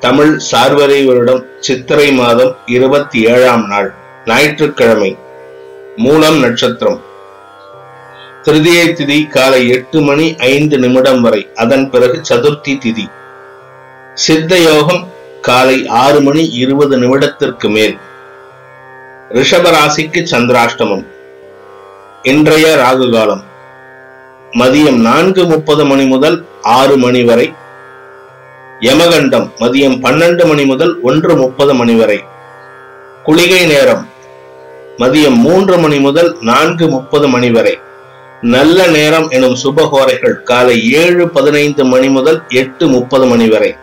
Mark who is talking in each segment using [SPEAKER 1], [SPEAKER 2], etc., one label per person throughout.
[SPEAKER 1] தமிழ் சார்வரை வருடம் சித்திரை மாதம் இருபத்தி ஏழாம் நாள் ஞாயிற்றுக்கிழமை மூலம் நட்சத்திரம். திருதியை திதி காலை எட்டு மணி ஐந்து நிமிடம் வரை அதன் பிறகு சதுர்த்தி திதி. சித்த யோகம் காலை ஆறு மணி இருபது நிமிடத்திற்கு மேல். ரிஷபராசிக்கு சந்திராஷ்டமம். இன்றைய ராகு காலம் மதியம் நான்கு முப்பது மணி முதல் ஆறு மணி வரை யமகண்டம் மதியம் பன்னெண்டு மணி முதல் ஒன்று முப்பது மணி வரை. குளிகை நேரம் மதியம் மூன்று மணி முதல் நான்கு முப்பது மணி வரை. நல்ல நேரம் எனும் சுபகோரைகள் காலை ஏழு பதினைந்து மணி முதல் எட்டு முப்பது மணி வரை.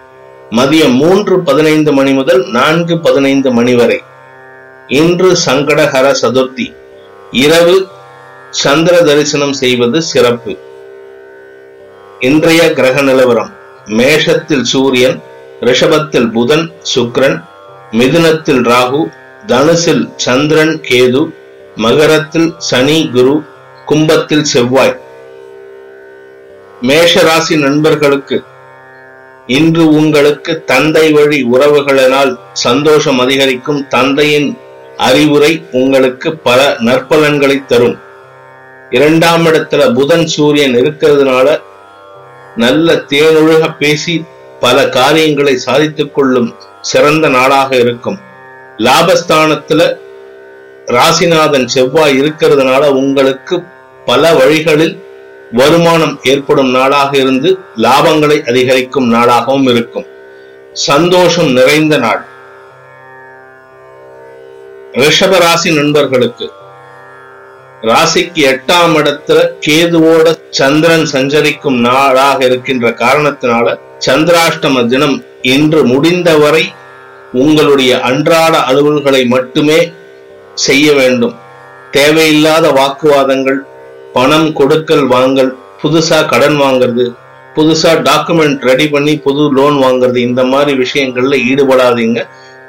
[SPEAKER 1] மதியம் மூன்று பதினைந்து மணி முதல் நான்கு பதினைந்து மணி வரை. இன்று சங்கடஹர சதுர்த்தி. இரவு சந்திர தரிசனம் செய்வது சிறப்பு. இன்றைய கிரக நிலவரம். மேஷத்தில் சூரியன் ரிஷபத்தில் புதன் சுக்ரன் மிதுனத்தில் ராகு தனுசில் சந்திரன் கேது மகரத்தில் சனி குரு கும்பத்தில் செவ்வாய். மேஷராசி நண்பர்களுக்கு இன்று உங்களுக்கு தந்தை வழி உறவுகளினால் சந்தோஷம் அதிகரிக்கும் தந்தையின் அறிவுரை உங்களுக்கு பல நற்பலன்களை தரும். இரண்டாம் இடத்துல புதன் சூரியன் இருக்கிறதுனால நல்ல தேனொழுக பேசி பல காரியங்களை சாதித்துக் கொள்ளும் சிறந்த நாளாக இருக்கும். லாபஸ்தானத்துல ராசிநாதன் செவ்வாய் இருக்கிறதுனால உங்களுக்கு பல வழிகளில் வருமானம் ஏற்படும் நாளாக இருந்து லாபங்களை அதிகரிக்கும் நாளாகவும் இருக்கும். சந்தோஷம் நிறைந்த நாள். ரிஷபராசி நண்பர்களுக்கு ராசிக்கு எட்டாம் இடத்துல கேதுவோட சந்திரன் சஞ்சரிக்கும் நாளாக இருக்கின்ற காரணத்தினால சந்திராஷ்டம தினம் இன்று முடிந்தவரை உங்களுடைய அன்றாட அலுவல்களை மட்டுமே செய்ய வேண்டும். தேவையில்லாத வாக்குவாதங்கள் பணம் கொடுக்கல் வாங்கல் புதுசா கடன் வாங்குறது புதுசா டாக்குமெண்ட் ரெடி பண்ணி புது லோன் வாங்குறது இந்த மாதிரி விஷயங்கள்ல ஈடுபடாதீங்க.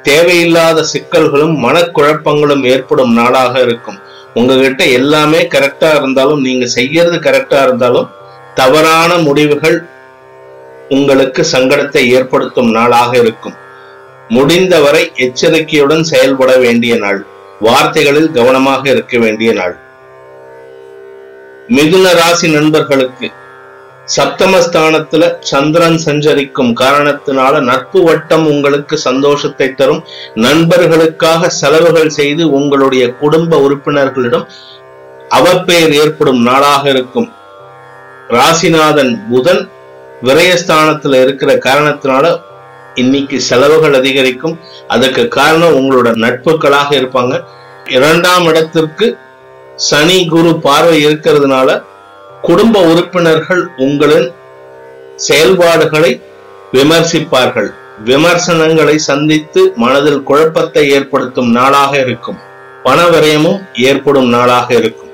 [SPEAKER 1] தேவையில்லாத சிக்கல்களும் மனக்குழப்பங்களும் ஏற்படும் நாளாக இருக்கும். உங்ககிட்ட எல்லாமே கரெக்டா இருந்தாலும் நீங்க செய்யறது கரெக்டா இருந்தாலும் தவறான முடிவுகள் உங்களுக்கு சங்கடத்தை ஏற்படுத்தும் நாளாக இருக்கும். முடிந்தவரை எச்சரிக்கையுடன் செயல்பட வேண்டிய நாள். வார்த்தைகளில் கவனமாக இருக்க வேண்டிய நாள். மிதுன ராசி நண்பர்களுக்கு சப்தமஸ்தானத்துல சந்திரன் சஞ்சரிக்கும் காரணத்தினால நட்பு வட்டம் உங்களுக்கு சந்தோஷத்தை தரும். நண்பர்களுக்காக செலவுகள் செய்து உங்களுடைய குடும்ப உறுப்பினர்களிடம் அவப்பெயர் ஏற்படும் நாளாக இருக்கும். ராசிநாதன் புதன் விரயஸ்தானத்துல இருக்கிற காரணத்தினால இன்னைக்கு செலவுகள் அதிகரிக்கும். அதுக்கு காரணம் உங்களோட நட்புகளாக இருப்பாங்க. இரண்டாம் இடத்திற்கு சனி குரு பார்வை இருக்கிறதுனால குடும்ப உறுப்பினர்கள் உங்களின் செயல்பாடுகளை விமர்சிப்பார்கள். விமர்சனங்களை சந்தித்து மனதில் குழப்பத்தை ஏற்படுத்தும் நாளாக இருக்கும். பணவரயமும் ஏற்படும் நாளாக இருக்கும்.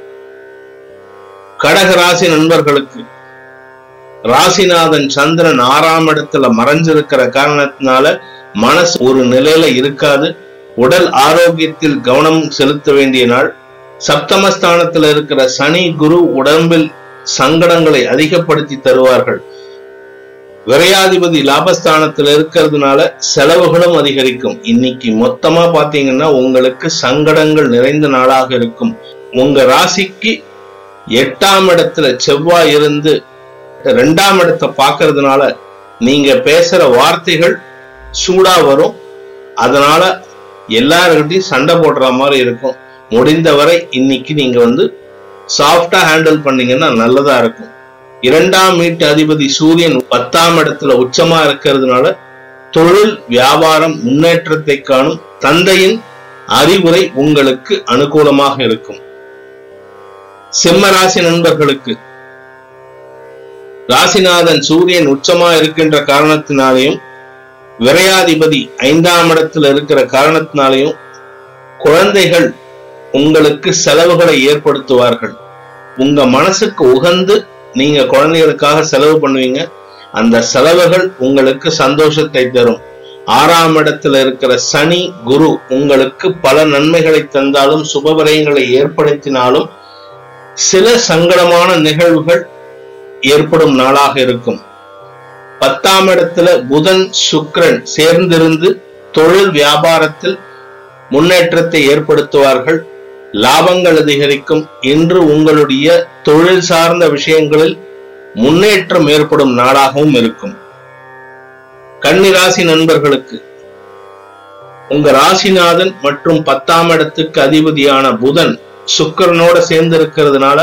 [SPEAKER 1] கடகராசி நண்பர்களுக்கு ராசிநாதன் சந்திரன் ஆறாம் இடத்துல மறைஞ்சிருக்கிற காரணத்தினால மனசு ஒரு நிலையில இருக்காது. உடல் ஆரோக்கியத்தில் கவனம் செலுத்த வேண்டிய நாள். சப்தமஸ்தானத்துல இருக்கிற சனி குரு உடம்பில் சங்கடங்களை அதிகப்படுத்தி தருவார்கள். விரையாதிபதி லாபஸ்தானத்துல இருக்கிறதுனால செலவுகளும் அதிகரிக்கும். இன்னைக்கு மொத்தமா பாத்தீங்கன்னா உங்களுக்கு சங்கடங்கள் நிறைந்த நாளாக இருக்கும். உங்க ராசிக்கு எட்டாம் இடத்துல செவ்வாய் இருந்து ரெண்டாம் இடத்தை பார்க்கறதுனால நீங்க பேசுற வார்த்தைகள் சூடா வரும். அதனால எல்லாருக்கிட்டையும் சண்டை போடுற மாதிரி இருக்கும். முடிந்தவரை இன்னைக்கு நீங்க வந்து சாஃப்டா ஹேண்டில் பண்ணீங்கன்னா நல்லதா இருக்கும். இரண்டாம் வீட்டு அதிபதி சூரியன் பத்தாம் இடத்துல உச்சமா இருக்கிறதுனால தொழில் வியாபாரம் முன்னேற்றத்தை காணும் தந்தையின் அறிவுரை உங்களுக்கு அனுகூலமாக இருக்கும். சிம்ம ராசி நண்பர்களுக்கு ராசிநாதன் சூரியன் உச்சமா இருக்கின்ற காரணத்தினாலேயும் விரையாதிபதி ஐந்தாம் இடத்துல இருக்கிற காரணத்தினாலையும் குழந்தைகள் உங்களுக்கு செலவுகளை ஏற்படுத்துவார்கள். உங்க மனசுக்கு உகந்து நீங்க குழந்தைகளுக்காக செலவு பண்ணுவீங்க. அந்த செலவுகள் உங்களுக்கு சந்தோஷத்தை தரும். ஆறாம் இடத்துல இருக்கிற சனி குரு உங்களுக்கு பல நன்மைகளை தந்தாலும் சுபவிரயங்களை ஏற்படுத்தினாலும் சில சங்கடமான நிகழ்வுகள் ஏற்படும் நாளாக இருக்கும். பத்தாம் இடத்துல புதன் சுக்ரன் சேர்ந்திருந்து தொழில் வியாபாரத்தில் முன்னேற்றத்தை ஏற்படுத்துவார்கள். லாபங்கள் அதிகரிக்கும். இன்று உங்களுடைய தொழில் சார்ந்த விஷயங்களில் முன்னேற்றம் ஏற்படும் நாளாகவும் இருக்கும். கன்னிராசி நண்பர்களுக்கு உங்க ராசிநாதன் மற்றும் பத்தாம் இடத்துக்கு அதிபதியான புதன் சுக்கிரனோட சேர்ந்து இருக்கிறதுனால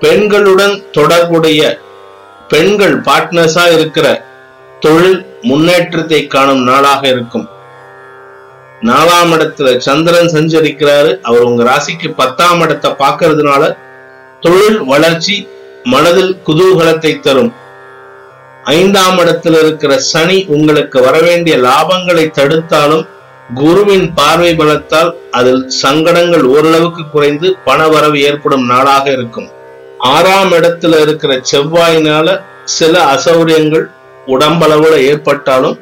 [SPEAKER 1] பெண்களுடன் தொடர்புடைய பெண்கள் பார்ட்னர்ஸா இருக்கிற தொழில் முன்னேற்றத்தை காணும் நாளாக இருக்கும். நாலாம் இடத்துல சந்திரன் சஞ்சரிக்கிறாரு. அவர் உங்க ராசிக்கு பத்தாம் இடத்தை பார்க்கறதுனால தொழில் வளர்ச்சி மனதில் குதூகலத்தை தரும். ஐந்தாம் இடத்துல இருக்கிற சனி உங்களுக்கு வரவேண்டிய லாபங்களை தடுத்தாலும் குருவின் பார்வை பலத்தால் அதில் சங்கடங்கள் ஓரளவுக்கு குறைந்து பண வரவு ஏற்படும் நாளாக இருக்கும். ஆறாம் இடத்துல இருக்கிற செவ்வாயினால சில அசௌரியங்கள் உடம்பளவுல ஏற்பட்டாலும்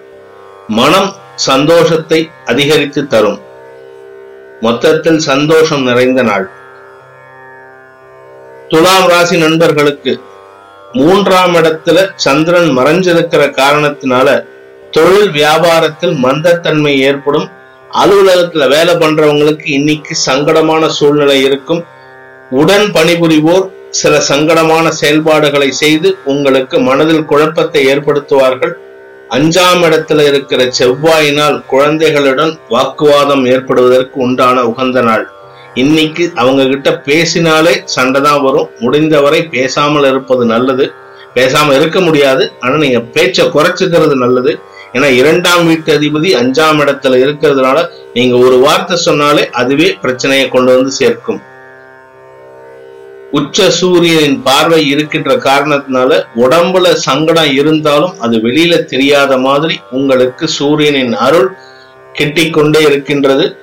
[SPEAKER 1] மனம் சந்தோஷத்தை அதிகரித்து தரும். மொத்தத்தில் சந்தோஷம் நிறைந்த நாள். துலாம் ராசி நண்பர்களுக்கு மூன்றாம் இடத்துல சந்திரன் மறைஞ்சிருக்கிற காரணத்தினால தொழில் வியாபாரத்தில் மந்தத்தன்மை ஏற்படும். அலுவலகத்துல வேலை பண்றவங்களுக்கு இன்னைக்கு சங்கடமான சூழ்நிலை இருக்கும். உடன் பணிபுரிவோர் சில சங்கடமான செயல்பாடுகளை செய்து உங்களுக்கு மனதில் குழப்பத்தை ஏற்படுத்துவார்கள். அஞ்சாம் இடத்துல இருக்கிற செவ்வாயினால் குழந்தைகளுடன் வாக்குவாதம் ஏற்படுவதற்கு உண்டான உகந்த நாள். இன்னைக்கு அவங்க கிட்ட பேசினாலே சண்டை தான் வரும். முடிந்தவரை பேசாமல் இருப்பது நல்லது. பேசாம இருக்க முடியாது. ஆனா நீங்க பேச்சை குறைச்சிக்கிறது நல்லது. ஏன்னா இரண்டாம் வீட்டு அதிபதி அஞ்சாம் இடத்துல இருக்கிறதுனால நீங்க ஒரு வார்த்தை சொன்னாலே அதுவே பிரச்சனையை கொண்டு வந்து சேர்க்கும். உச்ச சூரியனின் பார்வை இருக்கின்ற காரணத்தினால உடம்புல சங்கடம் இருந்தாலும் அது வெளியில தெரியாத மாதிரி உங்களுக்கு சூரியனின் அருள் கிட்டிக்கொண்டே இருக்கின்றது.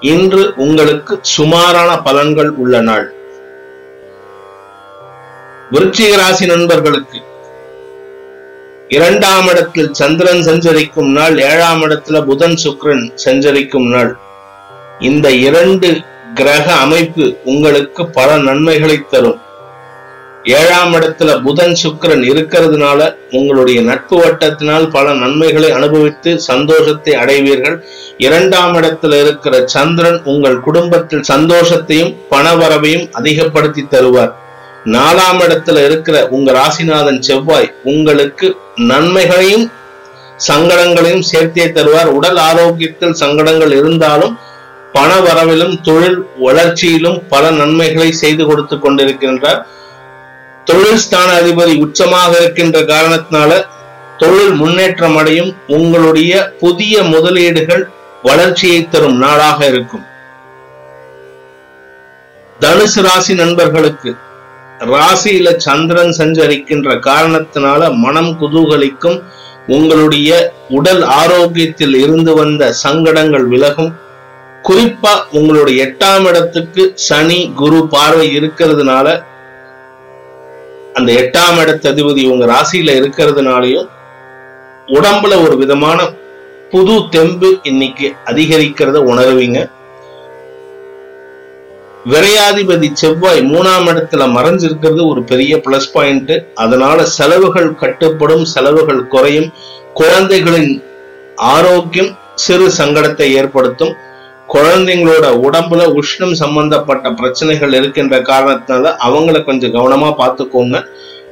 [SPEAKER 1] இன்று உங்களுக்கு சுமாரான பலன்கள் உள்ள நாள். விருச்சிக ராசி நண்பர்களுக்கு இரண்டாம் இடத்தில் சந்திரன் சஞ்சரிக்கும் நாள் ஏழாம் இடத்துல புதன் சுக்ரன் சஞ்சரிக்கும் நாள். இந்த இரண்டு கிரக அமைப்பு உங்களுக்கு பல நன்மைகளை தரும். ஏழாம் இடத்துல புதன் சுக்கிரன் இருக்கிறதுனால உங்களுடைய நட்பு வட்டத்தினால் பல நன்மைகளை அனுபவித்து சந்தோஷத்தை அடைவீர்கள். இரண்டாம் இடத்துல இருக்கிற சந்திரன் உங்கள் குடும்பத்தில் சந்தோஷத்தையும் பணவரவையும் அதிகப்படுத்தி தருவார். நாலாம் இடத்துல இருக்கிற உங்க ராசிநாதன் செவ்வாய் உங்களுக்கு நன்மைகளையும் சங்கடங்களையும் சேர்த்தே தருவார். உடல் ஆரோக்கியத்தில் சங்கடங்கள் இருந்தாலும் பண வரவிலும் தொழில் வளர்ச்சியிலும் பல நன்மைகளை செய்து கொடுத்து கொண்டிருக்கின்றார். தொழில் ஸ்தான அதிபதி உச்சமாக இருக்கின்ற காரணத்தினால தொழில் முன்னேற்றம் அடையும் உங்களுடைய புதிய முதலீடுகள் வளர்ச்சியை தரும் நாளாக இருக்கும். தனுசு ராசி நண்பர்களுக்கு ராசியில சந்திரன் சஞ்சரிக்கின்ற காரணத்தினால மனம் குதூகலிக்கும் உங்களுடைய உடல் ஆரோக்கியத்தில் இருந்து வந்த சங்கடங்கள் விலகும். குறிப்பா உங்களுடைய எட்டாம் இடத்துக்கு சனி குரு பார்வை இருக்கிறதுனால அந்த எட்டாம் இடத்து அதிபதி உங்க ராசியில இருக்கிறதுனாலையும் உடம்புல ஒரு விதமான புது தெம்பு இன்னைக்கு அதிகரிக்கிறத உணர்வீங்க. விரையாதிபதி செவ்வாய் மூணாம் இடத்துல மறைஞ்சிருக்கிறது ஒரு பெரிய பிளஸ் பாயிண்ட் அதனால செலவுகள் கட்டுப்படும் செலவுகள் குறையும். குழந்தைகளின் ஆரோக்கியம் சிறு சங்கடத்தை ஏற்படுத்தும். குழந்தைங்களோட உடம்புல உஷ்ணம் சம்பந்தப்பட்ட பிரச்சனைகள் இருக்கின்ற காரணத்தினால அவங்கள கொஞ்சம் கவனமா பார்த்துக்கோங்க.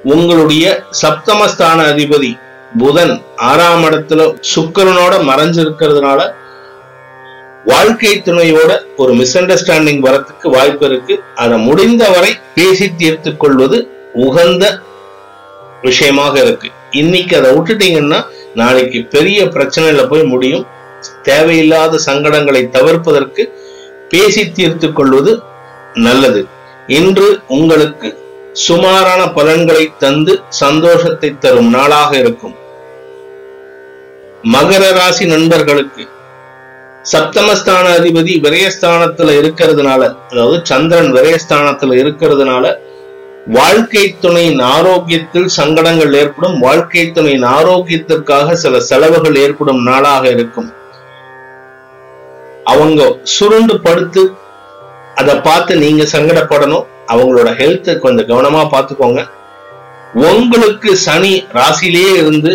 [SPEAKER 1] உங்களுடைய சப்தமஸ்தான அதிபதி புதன் ஆறாம் இடத்துல சுக்கரனோட மறைஞ்சிருக்கிறதுனால வாழ்க்கை துணையோட ஒரு மிஸ் அண்டர்ஸ்டாண்டிங் வரத்துக்கு வாய்ப்பு இருக்கு. அதை முடிந்தவரை பேசி தீர்த்து கொள்வது உகந்த விஷயமாக இருக்கு. இன்னைக்கு அதை விட்டுட்டீங்கன்னா நாளைக்கு பெரிய பிரச்சனையில போய் முடியும். தேவையில்லாத சங்கடங்களை தவிர்ப்பதற்கு பேசி தீர்த்து கொள்வது நல்லது. இன்று உங்களுக்கு சுமாரான பலன்களை தந்து சந்தோஷத்தை தரும் நாளாக இருக்கும். மகர ராசி நண்பர்களுக்கு சப்தமஸ்தான அதிபதி விரயஸ்தானத்துல இருக்கிறதுனால அதாவது சந்திரன் விரயஸ்தானத்துல இருக்கிறதுனால வாழ்க்கை துணையின் ஆரோக்கியத்தில் சங்கடங்கள் ஏற்படும். வாழ்க்கை துணையின் ஆரோக்கியத்திற்காக சில செலவுகள் ஏற்படும் நாளாக இருக்கும். அவங்க சுருண்டு படுத்து அதை பார்த்து நீங்க சங்கடப்படணும். அவங்களோட ஹெல்த் கொஞ்சம் கவனமா பார்த்துக்கோங்க. உங்களுக்கு சனி ராசியிலேயே இருந்து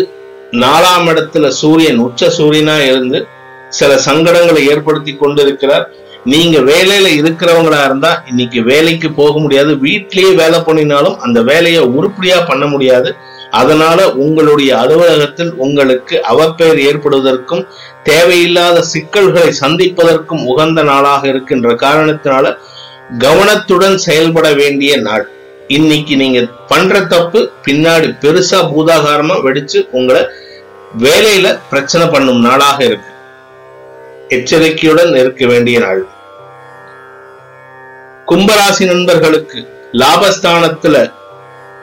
[SPEAKER 1] நாலாம் இடத்துல சூரியன் உச்ச சூரியனா இருந்து சில சங்கடங்களை ஏற்படுத்தி கொண்டு இருக்கிறார் நீங்க வேலையில இருக்கிறவங்களா இருந்தா இன்னைக்கு வேலைக்கு போக முடியாது. வீட்லயே வேலை பண்ணினாலும் அந்த வேலையை உருப்படியா பண்ண முடியாது. அதனால உங்களுடைய அலுவலகத்தில் உங்களுக்கு அவப்பெயர் ஏற்படுவதற்கும் தேவையில்லாத சிக்கல்களை சந்திப்பதற்கும் உகந்த நாளாக இருக்கின்ற காரணத்தினால கவனத்துடன் செயல்பட வேண்டிய நாள். இன்னைக்கு நீங்க பண்ற தப்பு பின்னாடி பெருசா பூதாகாரமா வெடிச்சு உங்களை வேலையில பிரச்சனை பண்ணும் நாளாக இருக்கு. எச்சரிக்கையுடன் இருக்க வேண்டிய நாள். கும்பராசி நண்பர்களுக்கு லாபஸ்தானத்துல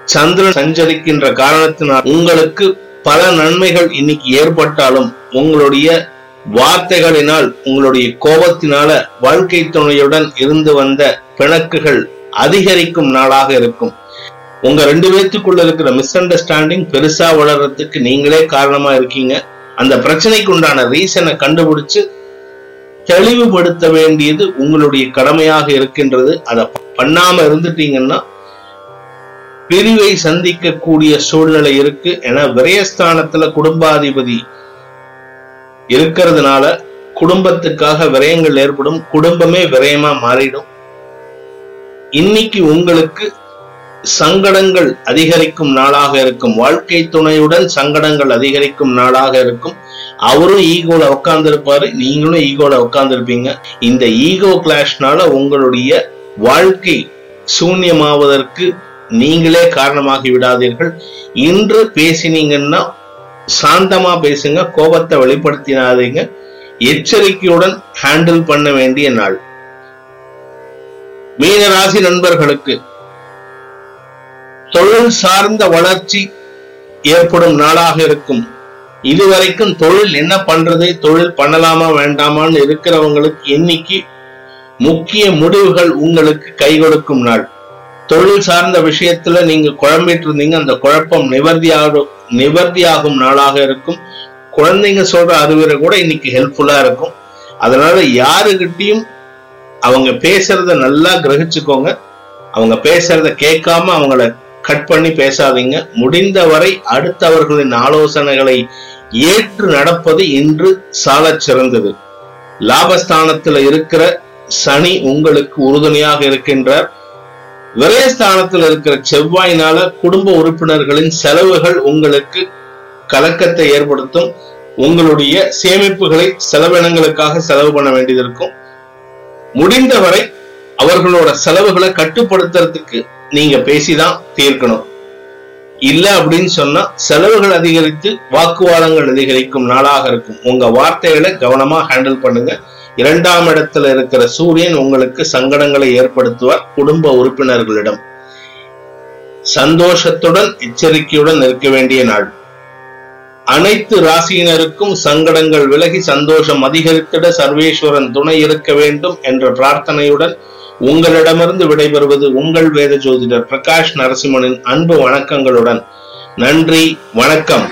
[SPEAKER 1] சந்திரன் சஞ்சரிக்கின்ற காரணத்தினால் உங்களுக்கு பல நன்மைகள் இன்னைக்கு ஏற்பட்டாலும் உங்களுடைய வார்த்தைகளினால் உங்களுடைய கோபத்தினால வாழ்க்கை துணையுடன் இருந்து வந்த பிணக்குகள் அதிகரிக்கும் நாளாக இருக்கும். உங்க ரெண்டு பேத்துக்குள்ள இருக்கிற மிஸ் அண்டர்ஸ்டாண்டிங் பெருசா வளர்றதுக்கு நீங்களே காரணமா இருக்கீங்க. அந்த பிரச்சனைக்கு உண்டான ரீசனை கண்டுபிடிச்சு தெளிவுபடுத்த வேண்டியது உங்களுடைய கடமையாக இருக்கின்றது. அதை பண்ணாம இருந்துட்டீங்கன்னா பிரிவை சந்திக்கக்கூடிய சூழ்நிலை இருக்கு. என விரயஸ்தானத்துல குடும்பாதிபதி இருக்கிறதுனால குடும்பத்துக்காக விரயங்கள் ஏற்படும். குடும்பமே விரயமா மாறிடும். இன்னைக்கு உங்களுக்கு சங்கடங்கள் அதிகரிக்கும் நாளாக இருக்கும். வாழ்க்கை துணையுடன் சங்கடங்கள் அதிகரிக்கும் நாளாக இருக்கும். அவரும் ஈகோல உட்கார்ந்துருப்பாரு நீங்களும் ஈகோல உட்கார்ந்துருப்பீங்க இந்த ஈகோ கிளாஷ்னால உங்களுடைய வாழ்க்கை சூன்யமாவதற்கு நீங்களே காரணமாகி விடாதீர்கள். இன்று பேசினீங்கன்னா சாந்தமா பேசுங்க கோபத்தை வெளிப்படுத்தினாதீங்க. எச்சரிக்கையுடன் ஹேண்டில் பண்ண வேண்டிய நாள். மீனராசி நண்பர்களுக்கு தொழில் சார்ந்த வளர்ச்சி ஏற்படும் நாளாக இருக்கும். இதுவரைக்கும் தொழில் என்ன பண்றது தொழில் பண்ணலாமா வேண்டாமான்னு இருக்கிறவங்களுக்கு இன்னைக்கு முக்கிய முடிவுகள் உங்களுக்கு கை கொடுக்கும் நாள். தொழில் சார்ந்த விஷயத்துல நீங்க குழம்பிட்டு இருந்தீங்க அந்த குழப்பம் நிவர்த்தியாகும் நிவர்த்தியாகும் நாளாக இருக்கும். குழந்தைங்க சொல்ற அறிவுரை கூட இன்னைக்கு ஹெல்ப்ஃபுல்லா இருக்கும். அதனால யாருகிட்டயும் அவங்க பேசுறத நல்லா கிரகிச்சுக்கோங்க. அவங்க பேசுறத கேட்காம அவங்கள கட் பண்ணி பேசாதீங்க. முடிந்தவரை அடுத்தவர்களின் ஆலோசனைகளை ஏற்று நடப்பது இன்று சால சிறந்தது. லாபஸ்தானத்துல இருக்கிற சனி உங்களுக்கு உறுதுணையாக இருக்கின்றார். விரயஸ்தானத்தில் இருக்கிற செவ்வாயினால குடும்ப உறுப்பினர்களின் செலவுகள் உங்களுக்கு கலக்கத்தை ஏற்படுத்தும். உங்களுடைய சேமிப்புகளை செலவினங்களுக்காக செலவு பண்ண வேண்டியது இருக்கும். முடிந்தவரை அவர்களோட செலவுகளை கட்டுப்படுத்துறதுக்கு நீங்க பேசிதான் தீர்க்கணும். இல்ல அப்படின்னு சொன்னா செலவுகள் அதிகரித்து வாக்குவாதங்கள் அதிகரிக்கும் நாளாக இருக்கும். உங்க வார்த்தைகளை கவனமா ஹேண்டில் பண்ணுங்க. இரண்டாம் இடத்துல இருக்கிற சூரியன் உங்களுக்கு சங்கடங்களை ஏற்படுத்துவார் குடும்ப உறுப்பினர்களிடம். சந்தோஷத்துடன் எச்சரிக்கையுடன் இருக்க வேண்டிய நாள். அனைத்து ராசியினருக்கும் சங்கடங்கள் விலகி சந்தோஷம் அதிகரித்திட சர்வேஸ்வரன் துணை இருக்க வேண்டும் என்ற பிரார்த்தனையுடன் உங்களிடமிருந்து விடைபெறுவது உங்கள் வேத ஜோதிடர் பிரகாஷ் நரசிம்மனின் அன்பு வணக்கங்களுடன். நன்றி வணக்கம்.